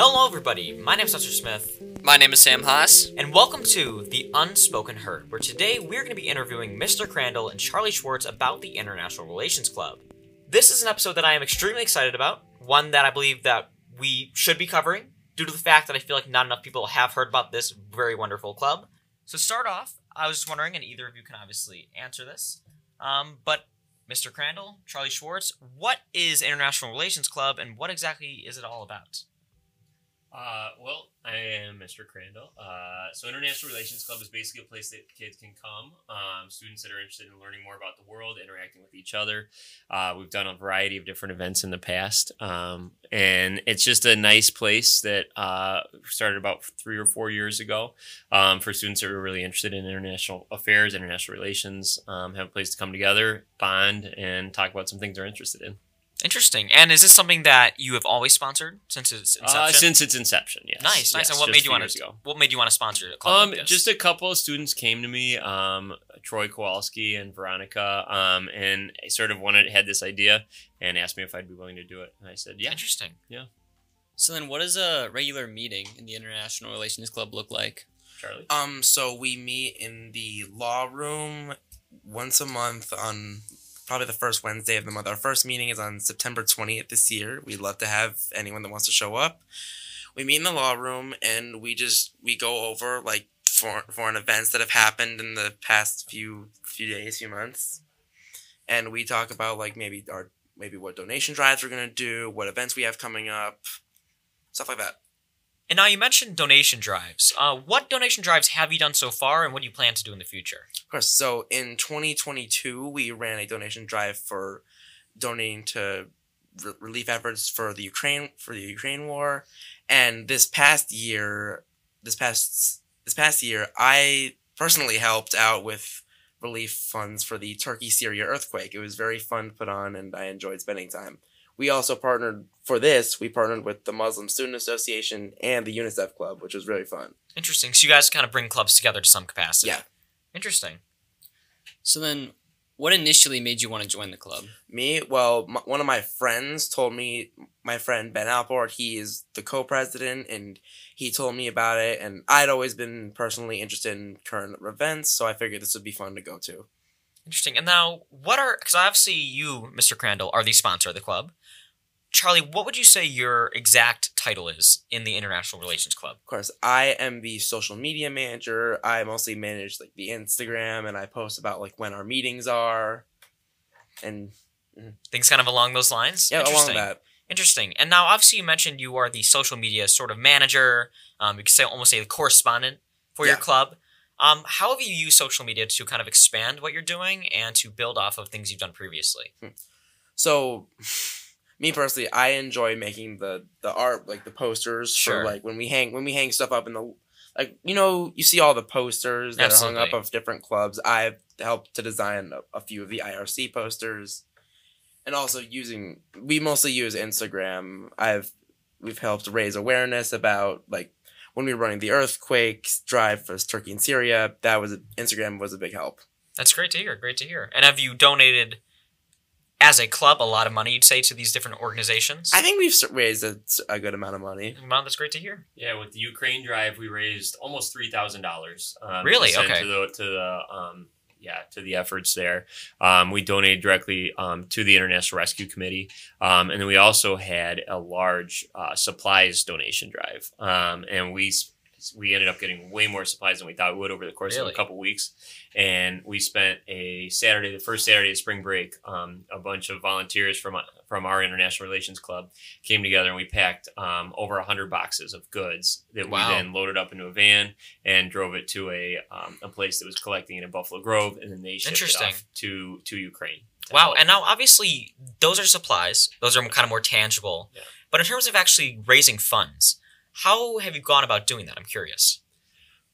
Hello, everybody. My name is Dr. Smith, My name is Sam Haas. and welcome to The Unspoken Herd, where today we're going to be interviewing Mr. Crandall and Charlie Schwartz about the International Relations Club. This is an episode that I am extremely excited about, one that I believe that we should be covering, due to the fact that I feel like not enough people have heard about this very wonderful club. So, to start off, I was just wondering, and either of you can obviously answer this, um, but Mr. Crandall, Charlie Schwartz, what is International Relations Club, and what exactly is it all about? Uh, well, I am Mr. Crandall. Uh, so International Relations Club is basically a place that kids can come. Um, students that are interested in learning more about the world, interacting with each other. Uh, we've done a variety of different events in the past, um, and it's just a nice place that uh, started about three or four years ago um, for students that are really interested in international affairs, international relations. Um, have a place to come together, bond, and talk about some things they're interested in. Interesting. And is this something that you have always sponsored since its inception? Uh, since its inception, yes. nice, nice. Yes, and what made you want to? ago. What made you want to sponsor a club Um, like this? just a couple of students came to me, um, Troy Kowalski and Veronica, um, and I sort of wanted had this idea and asked me if I'd be willing to do it, and I said, yeah. Interesting. Yeah. So then, what does a regular meeting in the International Relations Club look like? Charlie. Um, so we meet in the law room once a month on probably the first Wednesday of the month. Our first meeting is on September 20th this year. We'd love to have anyone that wants to show up. We meet in the law room and we just we go over like for foreign events that have happened in the past few few days, few months. And we talk about like maybe our maybe what donation drives we're gonna do, what events we have coming up, stuff like that. And now you mentioned donation drives. Uh, what donation drives have you done so far, and what do you plan to do in the future? Of course. So in 2022, we ran a donation drive for donating to re- relief efforts for the Ukraine for the Ukraine war, and this past year, this past this past year, I personally helped out with relief funds for the Turkey Syria earthquake. It was very fun to put on, and I enjoyed spending time. We also partnered for this. We partnered with the Muslim Student Association and the UNICEF Club, which was really fun. Interesting. So you guys kind of bring clubs together to some capacity. Yeah. Interesting. So then, what initially made you want to join the club? Me, well, m- one of my friends told me, my friend Ben Alport, he is the co-president, and he told me about it, and I'd always been personally interested in current events, so I figured this would be fun to go to. Interesting. And now, what are? Because obviously you, Mr. Crandall, are the sponsor of the club. Charlie, what would you say your exact title is in the International Relations Club? Of course, I am the social media manager. I mostly manage like the Instagram, and I post about like when our meetings are, and Things kind of along those lines. yeah, along Interesting. that. Interesting. And now, obviously, you mentioned you are the social media sort of manager. Um, you could say almost say the correspondent for your club. Um, how have you used social media to kind of expand what you're doing and to build off of things you've done previously? So, me personally, I enjoy making the the art, like the posters Sure. for like when we hang when we hang stuff up in the like you know you see all the posters that are hung up of different clubs. I've helped to design a, a few of the IRC posters, and also using we mostly use Instagram. I've we've helped raise awareness about like when we were running the earthquakes drive for Turkey and Syria. That was Instagram was a big help. That's great to hear. Great to hear. And have you donated, as a club, a lot of money, you'd say, to these different organizations? I think we've raised a, a good amount of money. Well, that's great to hear. Yeah, with the Ukraine drive, we raised almost three thousand dollars. Um, Really? Okay. To the to the um, yeah to the efforts there. Um, we donated directly um, to the International Rescue Committee, um, and then we also had a large uh, supplies donation drive. Um, and we we ended up getting way more supplies than we thought we would over the course Really? of a couple weeks. And we spent a Saturday, the first Saturday of spring break, um, a bunch of volunteers from from our international relations club came together and we packed um, over 100 boxes of goods that Wow. we then loaded up into a van and drove it to a, um, a place that was collecting it in Buffalo Grove and then they shipped it off to, to Ukraine. to Wow. help. And now, obviously, those are supplies. Those are kind of more tangible. Yeah. But in terms of actually raising funds, how have you gone about doing that? I'm curious.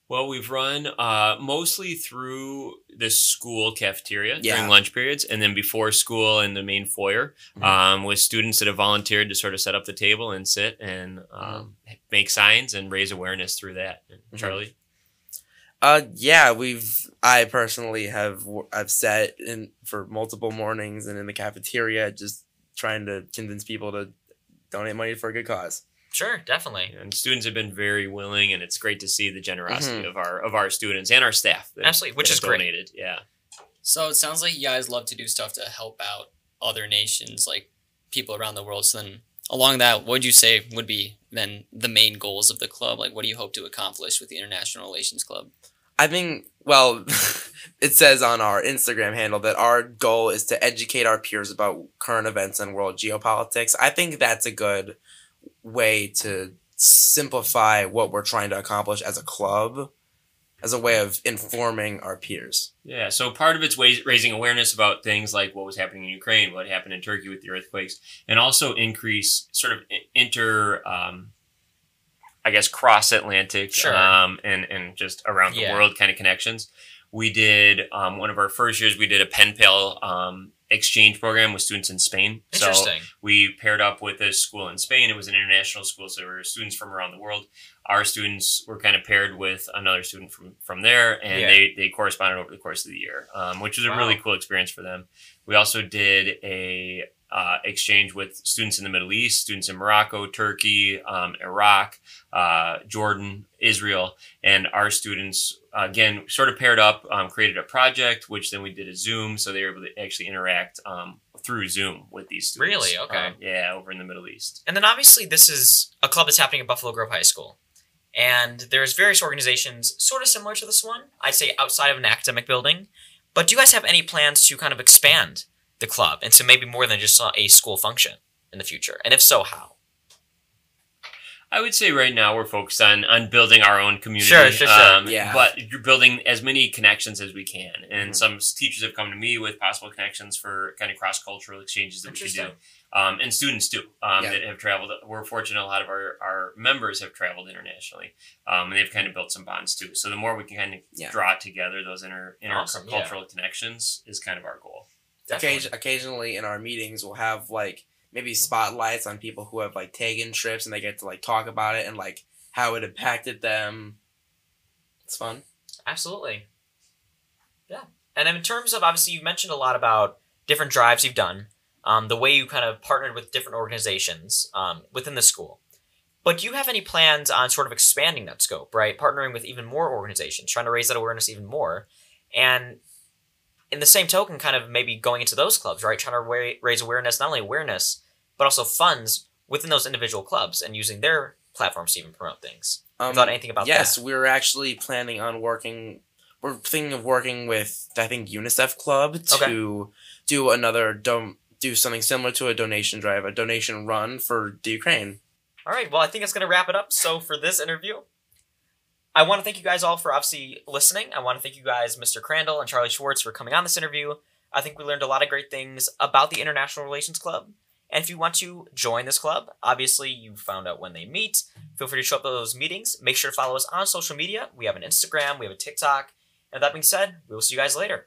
Well, we've run uh, mostly through the school cafeteria Yeah. during lunch periods, and then before school in the main foyer Mhm. um, with students that have volunteered to sort of set up the table and sit and um, make signs and raise awareness through that. Mhm. Charlie, Uh, yeah, we've. I personally have. I've sat in for multiple mornings and in the cafeteria, just trying to convince people to donate money for a good cause. Sure, definitely. And students have been very willing, and it's great to see the generosity Mhm. of our of our students and our staff. that- Absolutely, which that is have great. Yeah. So it sounds like you guys love to do stuff to help out other nations, like people around the world. So then, along that, what would you say would be then the main goals of the club? Like, what do you hope to accomplish with the International Relations Club? I think, well, it says on our Instagram handle that our goal is to educate our peers about current events and world geopolitics. I think that's a good way to simplify what we're trying to accomplish as a club, as a way of informing our peers. Yeah, so part of it's wa- raising awareness about things like what was happening in Ukraine, what happened in Turkey with the earthquakes, and also increase sort of inter, um, I guess, cross Atlantic Sure. um, and, and just around the Yeah. world kind of connections. We did um, one of our first years, we did a pen pal um, exchange program with students in Spain. So we paired up with a school in Spain. It was an international school, so there were students from around the world. Our students were kind of paired with another student from from there, and Yeah. they they corresponded over the course of the year, um, which was a really cool experience for them. We also did a uh, exchange with students in the Middle East, students in Morocco, Turkey, um, Iraq, uh, Jordan, Israel, and our students again sort of paired up, um, created a project, which then we did a Zoom, so they were able to actually interact um, through Zoom with these students. Really? Okay. Um, yeah, over in the Middle East. And then obviously this is a club that's happening at Buffalo Grove High School. And there's various organizations sort of similar to this one, I'd say outside of an academic building. But do you guys have any plans to kind of expand the club and into maybe more than just a school function in the future? And if so, how? I would say right now we're focused on on building our own community. Sure, sure, sure. Um, Yeah. But you're building as many connections as we can, and Mhm. some teachers have come to me with possible connections for kind of cross cultural exchanges that we could do. Um, and students too um, Yeah. that have traveled. We're fortunate a lot of our, our members have traveled internationally, um, and they've kind of built some bonds too. So the more we can kind of Yeah. draw together those inter Awesome, yeah. intercultural connections is kind of our goal. Occasion- occasionally in our meetings, we'll have like maybe spotlights on people who have like taken trips and they get to like talk about it and like how it impacted them. It's fun. Absolutely. Yeah. And in terms of obviously, you've mentioned a lot about different drives you've done, um, the way you kind of partnered with different organizations um, within the school. But do you have any plans on sort of expanding that scope, right? Partnering with even more organizations, trying to raise that awareness even more. And in the same token, kind of maybe going into those clubs, right? Trying to ra- raise awareness, not only awareness, but also funds within those individual clubs and using their platforms to even promote things. Um, thought anything about yes, that? we're actually planning on working. We're thinking of working with I think UNICEF Club Okay. to do another don't do something similar to a donation drive, a donation run for the Ukraine. All right. Well, I think that's going to wrap it up. So for this interview, I want to thank you guys all for obviously listening. I want to thank you guys, Mr. Crandall and Charlie Schwartz, for coming on this interview. I think we learned a lot of great things about the International Relations Club. And if you want to join this club, obviously you found out when they meet. Feel free to show up at those meetings. Make sure to follow us on social media. We have an Instagram, we have a TikTok. And that being said, we will see you guys later.